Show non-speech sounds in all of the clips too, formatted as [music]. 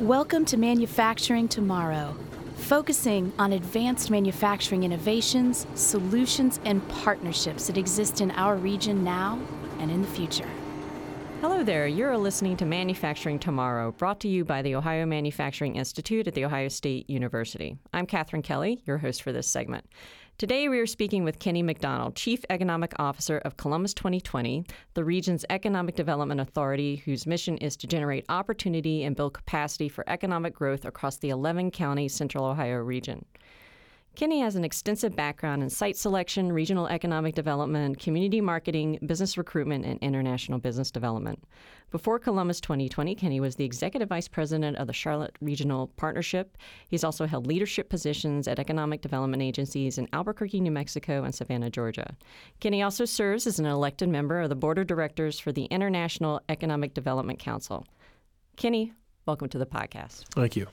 Welcome to Manufacturing Tomorrow, focusing on advanced manufacturing innovations, solutions, and partnerships that exist in our region now and in the future. Hello there. You're listening to Manufacturing Tomorrow, brought to you by the Ohio Manufacturing Institute at The Ohio State University. I'm Katherine Kelly, your host for this segment. Today, we are speaking with Kenny McDonald, Chief Economic Officer of Columbus 2020, the region's economic development authority whose mission is to generate opportunity and build capacity for economic growth across the 11 county Central Ohio region. Kenny has an extensive background in site selection, regional economic development, community marketing, business recruitment, and international business development. Before Columbus 2020, Kenny was the executive vice president of the Charlotte Regional Partnership. He's also held leadership positions at economic development agencies in Albuquerque, New Mexico, and Savannah, Georgia. Kenny also serves as an elected member of the board of directors for the International Economic Development Council. Kenny, welcome to the podcast. Thank you.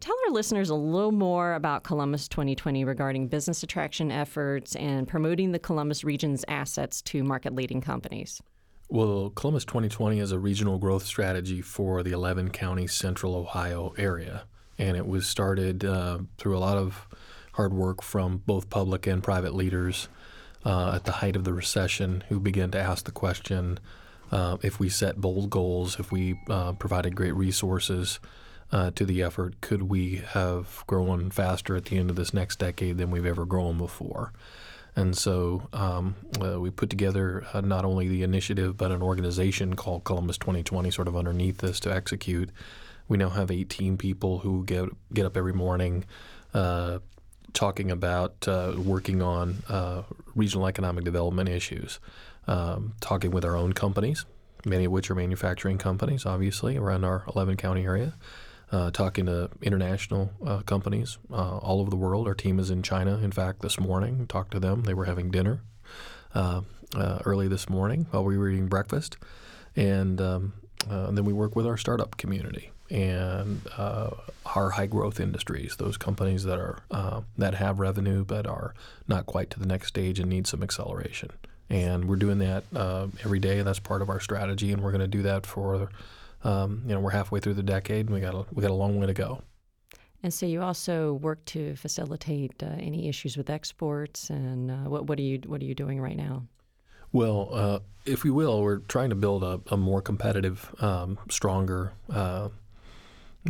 Tell our listeners a little more about Columbus 2020 regarding business attraction efforts and promoting the Columbus region's assets to market leading companies. Well, Columbus 2020 is a regional growth strategy for the 11 county central Ohio area. And it was started uh, through a lot of hard work from both public and private leaders uh, at the height of the recession who began to ask the question uh, if we set bold goals, if we uh, provided great resources, uh, to the effort, could we have grown faster at the end of this next decade than we've ever grown before? And so um, uh, we put together uh, not only the initiative, but an organization called Columbus 2020 sort of underneath this to execute. We now have 18 people who get, get up every morning uh, talking about uh, working on uh, regional economic development issues, um, talking with our own companies, many of which are manufacturing companies, obviously, around our 11 county area uh, talking to international uh, companies uh, all over the world. Our team is in China, in fact, this morning. Talked to them. They were having dinner uh, uh, early this morning while we were eating breakfast. And, um, uh, and then we work with our startup community and our high growth industries, those companies that are that have revenue but are not quite to the next stage and need some acceleration. And we're doing that every day. That's part of our strategy, and we're going to do that for um, you know, we're halfway through the decade, and we got a, we got a long way to go. And so you also work to facilitate uh, any issues with exports, and uh, what, what are you what are you doing right now? Well, uh, if we will, we're trying to build a, a more competitive, um, stronger, uh,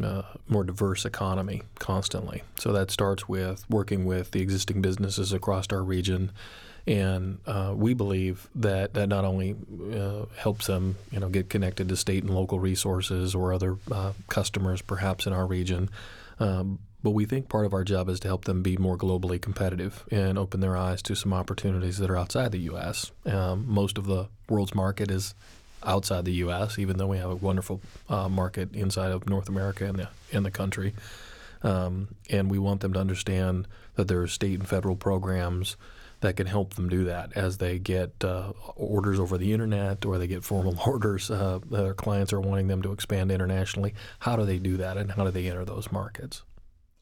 uh, more diverse economy constantly. So that starts with working with the existing businesses across our region and uh, we believe that that not only uh, helps them, you know, get connected to state and local resources or other uh, customers, perhaps in our region, um, but we think part of our job is to help them be more globally competitive and open their eyes to some opportunities that are outside the U.S. Um, most of the world's market is outside the U.S., even though we have a wonderful uh, market inside of North America and the in the country. Um, and we want them to understand that there are state and federal programs that can help them do that as they get uh, orders over the internet or they get formal [laughs] orders. Uh, their clients are wanting them to expand internationally. How do they do that and how do they enter those markets?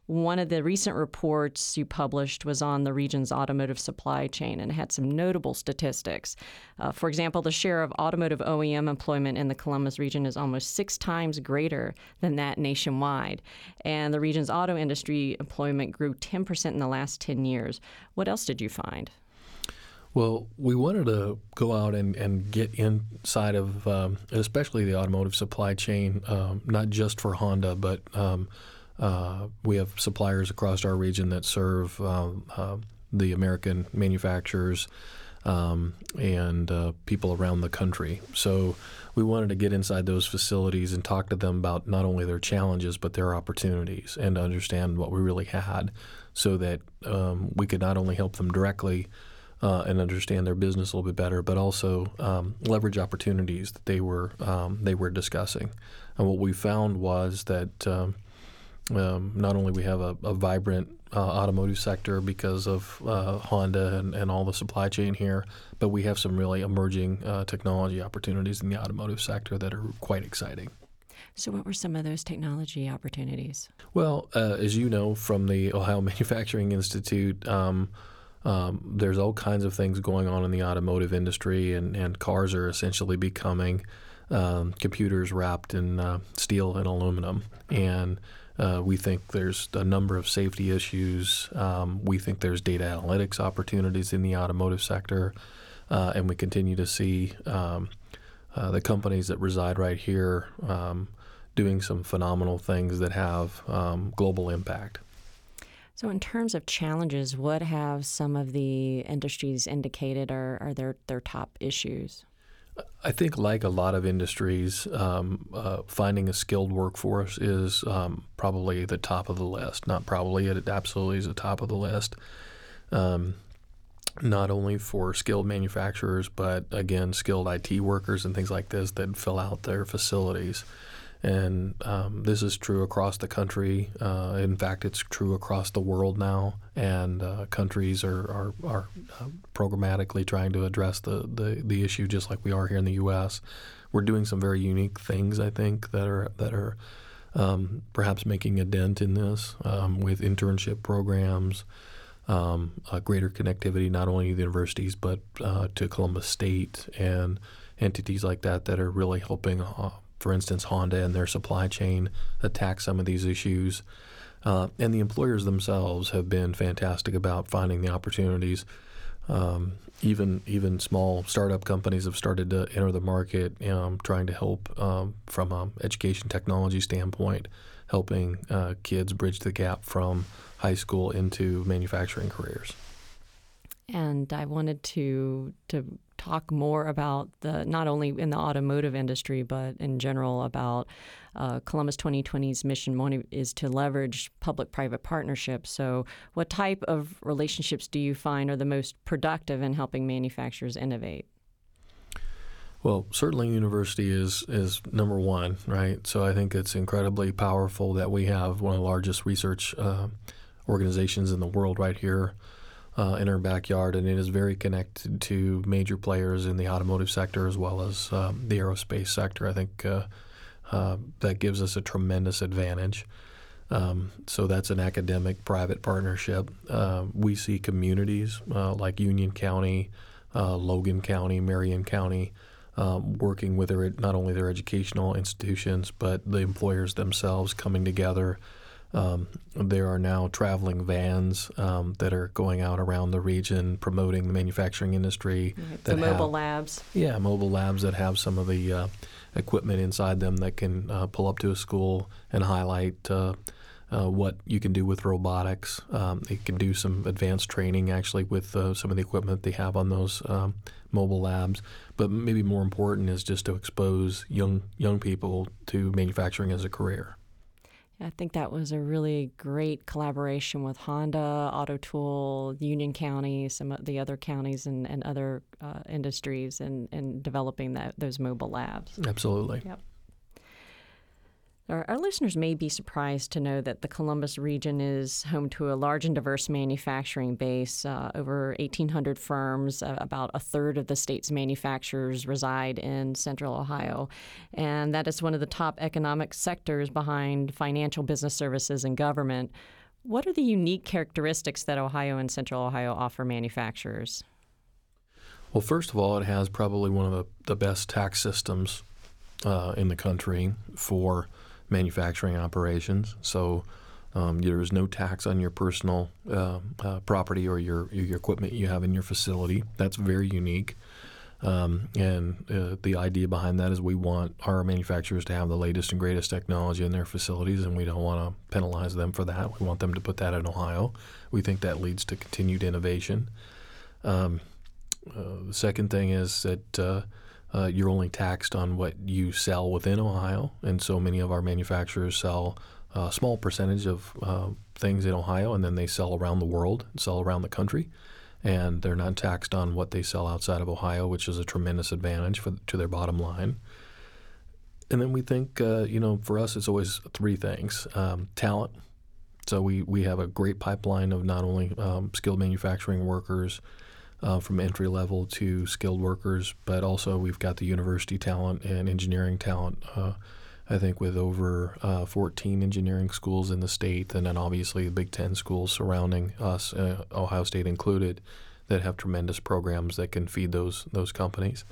One of the recent reports you published was on the region's automotive supply chain and had some notable statistics. Uh, for example, the share of automotive OEM employment in the Columbus region is almost six times greater than that nationwide. And the region's auto industry employment grew 10% in the last 10 years. What else did you find? Well, we wanted to go out and, and get inside of, um, especially the automotive supply chain, um, not just for Honda, but um, uh, we have suppliers across our region that serve um, uh, the American manufacturers um, and uh, people around the country. So we wanted to get inside those facilities and talk to them about not only their challenges but their opportunities and understand what we really had, so that um, we could not only help them directly. Uh, and understand their business a little bit better, but also um, leverage opportunities that they were um, they were discussing. And what we found was that um, um, not only we have a, a vibrant uh, automotive sector because of uh, Honda and, and, all the supply chain here, but we have some really emerging uh, technology opportunities in the automotive sector that are quite exciting. So, what were some of those technology opportunities? Well, uh, as you know from the Ohio [laughs] Manufacturing Institute, um, um, there's all kinds of things going on in the automotive industry, and, and cars are essentially becoming um, computers wrapped in uh, steel and aluminum. And uh, we think there's a number of safety issues. Um, we think there's data analytics opportunities in the automotive sector. Uh, and we continue to see um, uh, the companies that reside right here um, doing some phenomenal things that have um, global impact. So, in terms of challenges, what have some of the industries indicated are, are their, their top issues? I think, like a lot of industries, um, uh, finding a skilled workforce is um, probably the top of the list. Not probably, it absolutely is the top of the list. Um, not only for skilled manufacturers, but again, skilled IT workers and things like this that fill out their facilities. And um, this is true across the country. Uh, in fact, it's true across the world now. And uh, countries are, are, are uh, programmatically trying to address the, the, the issue just like we are here in the U.S. We're doing some very unique things, I think, that are, that are um, perhaps making a dent in this um, with internship programs. Um, greater connectivity not only to the universities but uh, to Columbus State and entities like that that are really helping uh, for instance, Honda and their supply chain attack some of these issues. Uh, and the employers themselves have been fantastic about finding the opportunities. Um, even even small startup companies have started to enter the market, um, trying to help um, from an education technology standpoint, helping uh, kids bridge the gap from high school into manufacturing careers. And I wanted to to talk more about the not only in the automotive industry but in general about uh, Columbus 2020's mission is to leverage public-private partnerships. So, what type of relationships do you find are the most productive in helping manufacturers innovate? Well, certainly university is is number one, right? So I think it's incredibly powerful that we have one of the largest research uh, organizations in the world right here uh, in our backyard, and it is very connected to major players in the automotive sector as well as um, the aerospace sector. I think uh, uh, that gives us a tremendous advantage. Um, so that's an academic private partnership. Uh, we see communities uh, like Union County, uh, Logan County, Marion County. Um, working with their, not only their educational institutions, but the employers themselves coming together um, there are now traveling vans um, that are going out around the region promoting the manufacturing industry. Right. The mobile have, labs. Yeah, mobile labs that have some of the uh, equipment inside them that can uh, pull up to a school and highlight uh, uh what you can do with robotics. Um, they can do some advanced training actually with uh, some of the equipment they have on those um, mobile labs. But maybe more important is just to expose young young people to manufacturing as a career. I think that was a really great collaboration with Honda, Auto Tool, Union County, some of the other counties and, and other uh, industries in, in developing that, those mobile labs. Absolutely. Yep. Our, our, listeners may be surprised to know that the Columbus region is home to a large and diverse manufacturing base. Uh, over 1,800 firms, uh, about a third of the state's manufacturers reside in central Ohio. And that is one of the top economic sectors behind financial business services and government. What are the unique characteristics that Ohio and central Ohio offer manufacturers? Well, first of all, it has probably one of the, the best tax systems uh, in the country for manufacturing operations. So um, there is no tax on your personal uh, uh, property or your, your equipment you have in your facility. That's very unique. Um, and uh, the idea behind that is we want our manufacturers to have the latest and greatest technology in their facilities, and we don't want to penalize them for that. We want them to put that in Ohio. We think that leads to continued innovation. Um, uh, the second thing is that uh, uh, you're only taxed on what you sell within Ohio, and so many of our manufacturers sell a small percentage of uh, things in Ohio, and then they sell around the world, sell around the country, and they're not taxed on what they sell outside of Ohio, which is a tremendous advantage for to their bottom line. And then we think, uh, you know, for us, it's always three things: um, talent. So we we have a great pipeline of not only um, skilled manufacturing workers uh, from entry level to skilled workers, but also we've got the university talent and engineering talent. Uh, I think with over uh, 14 engineering schools in the state, and then obviously the Big Ten schools surrounding us, uh, Ohio State included, that have tremendous programs that can feed those those companies.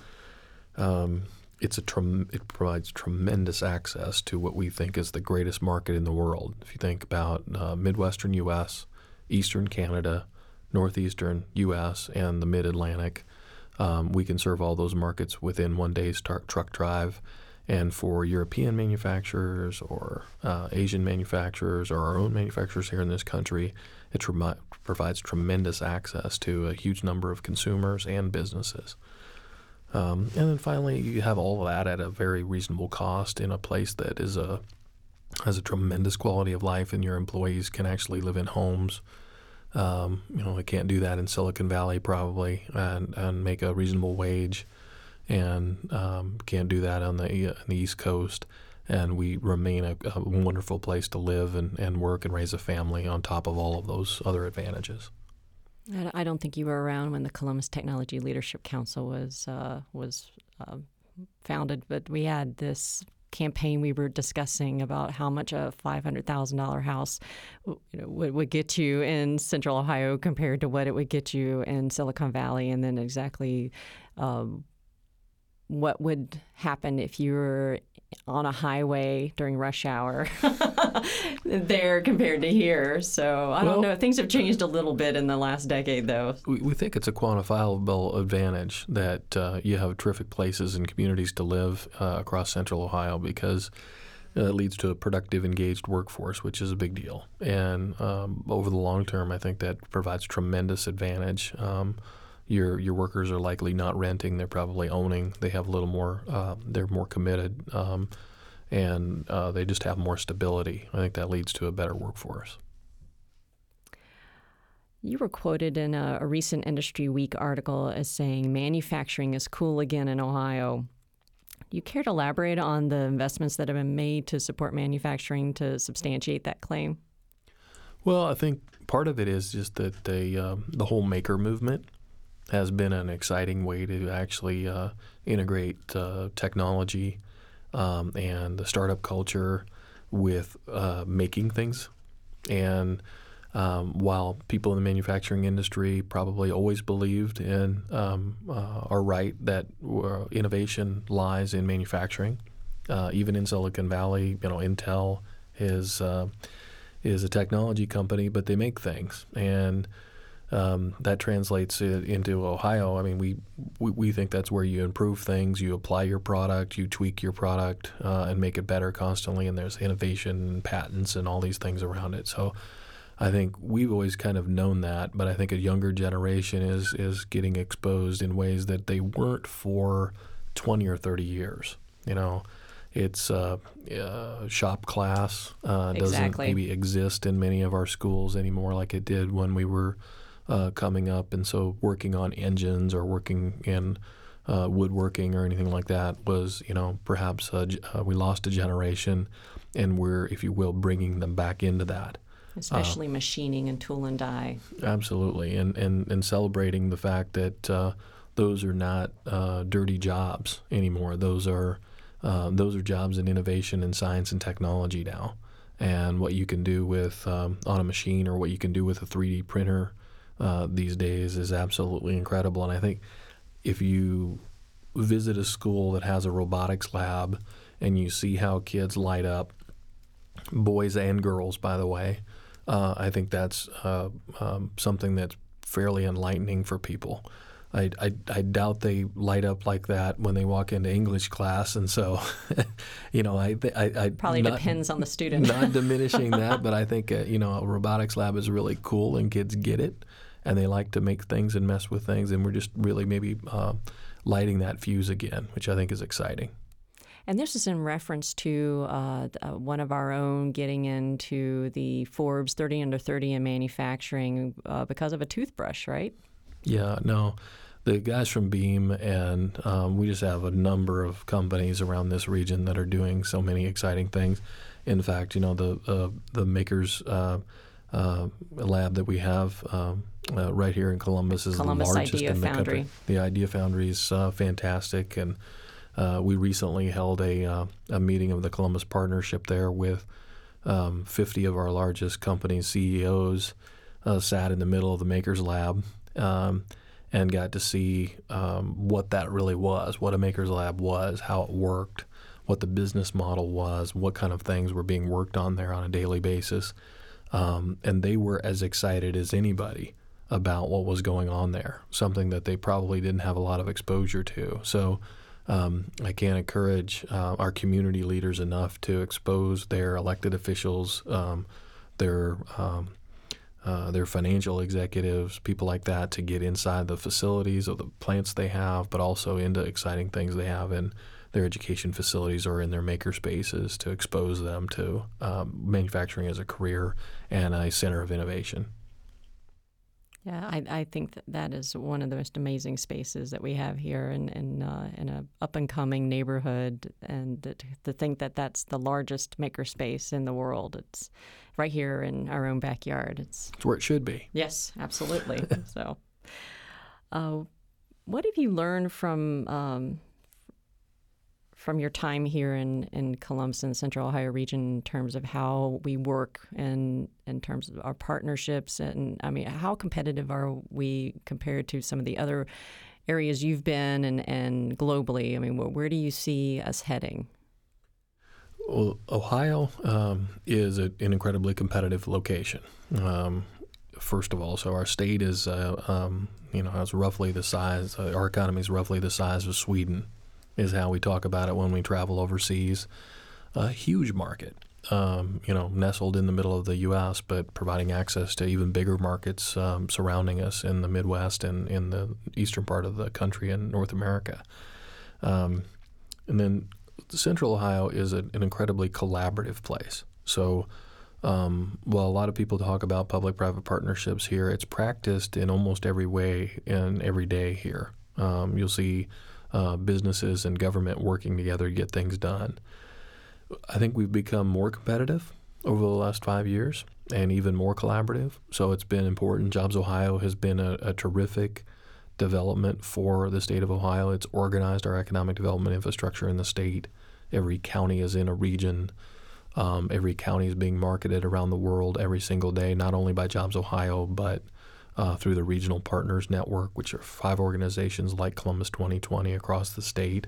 Um, it's a trem- it provides tremendous access to what we think is the greatest market in the world. If you think about uh, Midwestern U.S., Eastern Canada, Northeastern U.S., and the Mid Atlantic, um, we can serve all those markets within one day's tar- truck drive. And for European manufacturers or uh, Asian manufacturers or our own manufacturers here in this country, it provides tremendous access to a huge number of consumers and businesses. Um, and then finally, you have all of that at a very reasonable cost in a place that is a has a tremendous quality of life, and your employees can actually live in homes. Um, you know, they can't do that in Silicon Valley probably, and and make a reasonable wage, and um, can't do that on the on the East Coast. And we remain a, a wonderful place to live and, and work and raise a family on top of all of those other advantages. I don't think you were around when the Columbus Technology Leadership Council was uh, was uh, founded, but we had this campaign we were discussing about how much a five hundred thousand dollar house you know, would, would get you in Central Ohio compared to what it would get you in Silicon Valley, and then exactly. Um, what would happen if you were on a highway during rush hour [laughs] there compared to here. So I well, don't know. Things have changed a little bit in the last decade, though. We, we think it's a quantifiable advantage that uh, you have terrific places and communities to live uh, across central Ohio because uh, it leads to a productive, engaged workforce, which is a big deal. And um, over the long term, I think that provides tremendous advantage. Um, your your workers are likely not renting; they're probably owning. They have a little more. Uh, they're more committed, um, and uh, they just have more stability. I think that leads to a better workforce. You were quoted in a, a recent Industry Week article as saying manufacturing is cool again in Ohio. Do you care to elaborate on the investments that have been made to support manufacturing to substantiate that claim? Well, I think part of it is just that the uh, the whole maker movement has been an exciting way to actually uh, integrate uh, technology um, and the startup culture with uh, making things. And um, while people in the manufacturing industry probably always believed and um, uh, are right that uh, innovation lies in manufacturing, uh, even in Silicon Valley, you know, Intel is is a technology company, but they make things and um, that translates into Ohio. I mean, we, we, we think that's where you improve things. You apply your product, you tweak your product, uh, and make it better constantly. And there's innovation, and patents, and all these things around it. So, I think we've always kind of known that, but I think a younger generation is is getting exposed in ways that they weren't for 20 or 30 years. You know, it's uh, uh, shop class uh, doesn't exactly. maybe exist in many of our schools anymore like it did when we were uh, coming up, and so working on engines or working in uh, woodworking or anything like that was, you know, perhaps uh, we lost a generation, and we're, if you will, bringing them back into that. Especially machining and tool and die. Absolutely, and and and celebrating the fact that uh, those are not uh, dirty jobs anymore. Those are uh, those are jobs in innovation and science and technology now and what you can do with um, on a machine or what you can do with a 3D printer uh, these days is absolutely incredible. And I think if you visit a school that has a robotics lab and you see how kids light up, boys and girls, by the way, uh, I think that's uh, um, something that's fairly enlightening for people. I, I, I, doubt they light up like that when they walk into English class, and so, [laughs] you know, I, I, I probably not, depends on the student. not [laughs] diminishing that, but I think uh, you know, a robotics lab is really cool, and kids get it and they like to make things and mess with things, and we're just really maybe uh, lighting that fuse again, which I think is exciting. And this is in reference to uh, uh, one of our own getting into the Forbes 30 under 30 in manufacturing uh, because of a toothbrush, right? Yeah, no. The guys from Beam, and um, we just have a number of companies around this region that are doing so many exciting things. In fact, you know, the uh, the makers uh, uh, lab that we have um, uh, right here in Columbus is Columbus the largest Idea in the Foundry. country. The Idea Foundry is uh, fantastic, and uh, we recently held a uh, a meeting of the Columbus Partnership there with um, 50 of our largest companies' CEOs uh, sat in the middle of the Makers Lab. Um, and got to see um, what that really was, what a Maker's Lab was, how it worked, what the business model was, what kind of things were being worked on there on a daily basis. Um, and they were as excited as anybody about what was going on there, something that they probably didn't have a lot of exposure to. So um, I can't encourage uh, our community leaders enough to expose their elected officials, um, their um, uh, their financial executives, people like that, to get inside the facilities of the plants they have, but also into exciting things they have in their education facilities or in their maker spaces to expose them to um, manufacturing as a career and a center of innovation. Yeah, I, I think that, that is one of the most amazing spaces that we have here in in, uh, in a up and coming neighborhood, and to, to think that that's the largest maker space in the world. It's right here in our own backyard. It's, it's where it should be. Yes, absolutely. [laughs] so, uh, what have you learned from um, from your time here in, in Columbus and Central Ohio region in terms of how we work and in terms of our partnerships and I mean how competitive are we compared to some of the other areas you've been and, and globally? I mean, where do you see us heading? Well, Ohio um, is a, an incredibly competitive location. Um, first of all, so our state is, uh, um, you know, has roughly the size. Uh, our economy is roughly the size of Sweden is how we talk about it when we travel overseas. A huge market, um, you know, nestled in the middle of the U.S., but providing access to even bigger markets um, surrounding us in the Midwest and in the eastern part of the country in North America. Um, and then Central Ohio is a, an incredibly collaborative place. So, um, while a lot of people talk about public-private partnerships here, it's practiced in almost every way and every day here. Um, you'll see uh, businesses and government working together to get things done. I think we've become more competitive over the last five years and even more collaborative. So it's been important. Jobs Ohio has been a, a terrific development for the state of Ohio. It's organized our economic development infrastructure in the state. Every county is in a region. Um, every county is being marketed around the world every single day, not only by Jobs Ohio, but uh, through the Regional Partners Network, which are five organizations like Columbus 2020 across the state.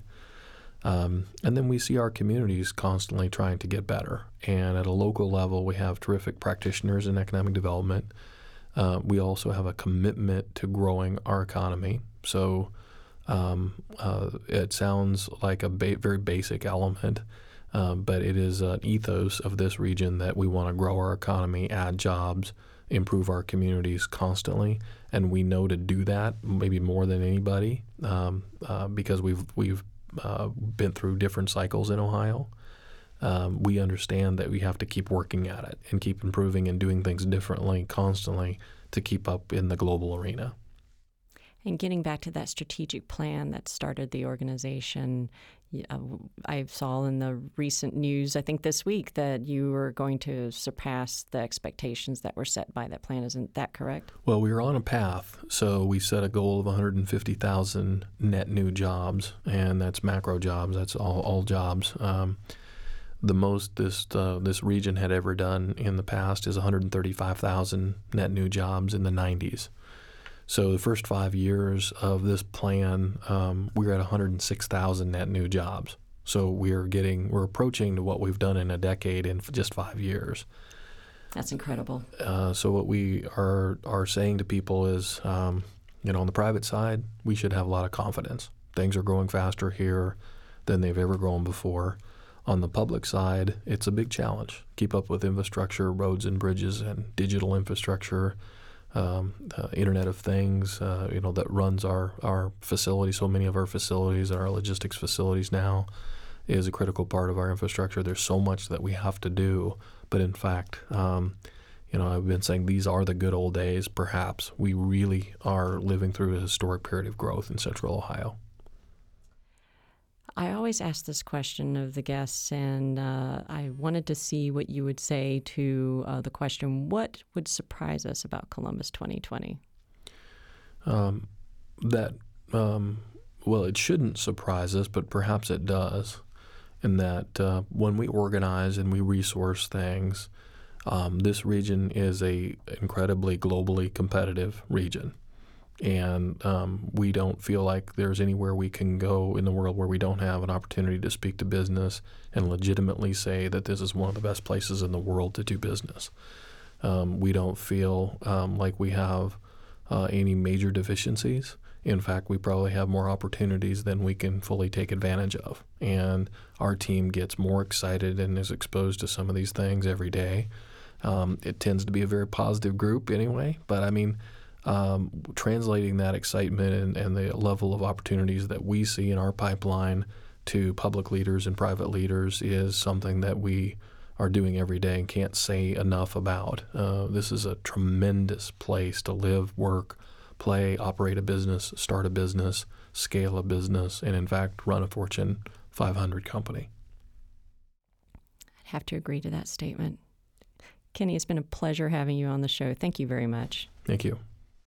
Um, and then we see our communities constantly trying to get better. And at a local level, we have terrific practitioners in economic development. Uh, we also have a commitment to growing our economy. So um, uh, it sounds like a ba- very basic element, uh, but it is an ethos of this region that we want to grow our economy, add jobs, improve our communities constantly, and we know to do that maybe more than anybody um, uh, because we've we've uh, been through different cycles in Ohio. Um, we understand that we have to keep working at it and keep improving and doing things differently constantly to keep up in the global arena. And getting back to that strategic plan that started the organization, uh, I saw in the recent news, I think this week, that you were going to surpass the expectations that were set by that plan. Isn't that correct? Well, we were on a path. So we set a goal of 150,000 net new jobs, and that's macro jobs. That's all, all jobs. Um, the most this uh, this region had ever done in the past is 135,000 net new jobs in the 90s. So the first five years of this plan, um, we are at 106,000 net new jobs. So we're getting we're approaching to what we've done in a decade in just five years. That's incredible. Uh, so what we are are saying to people is, um, you know, on the private side, we should have a lot of confidence. Things are growing faster here than they've ever grown before. On the public side, it's a big challenge. Keep up with infrastructure, roads and bridges, and digital infrastructure um, Internet of Things, uh, you know, that runs our, our facility. So many of our facilities and our logistics facilities now is a critical part of our infrastructure. There's so much that we have to do, but in fact, um, you know, I've been saying these are the good old days. Perhaps we really are living through a historic period of growth in Central Ohio. I always ask this question of the guests, and uh, I wanted to see what you would say to uh, the question what would surprise us about Columbus 2020? Um, that, um, well, it shouldn't surprise us, but perhaps it does. In that uh, when we organize and we resource things, um, this region is a incredibly globally competitive region. And um, we don't feel like there's anywhere we can go in the world where we don't have an opportunity to speak to business and legitimately say that this is one of the best places in the world to do business. Um, we don't feel um, like we have uh, any major deficiencies. In fact, we probably have more opportunities than we can fully take advantage of. And our team gets more excited and is exposed to some of these things every day. Um, it tends to be a very positive group anyway, but I mean, um, translating that excitement and, and the level of opportunities that we see in our pipeline to public leaders and private leaders is something that we are doing every day and can't say enough about. Uh, this is a tremendous place to live, work, play, operate a business, start a business, scale a business, and in fact, run a Fortune 500 company. I'd have to agree to that statement. Kenny, it's been a pleasure having you on the show. Thank you very much. Thank you.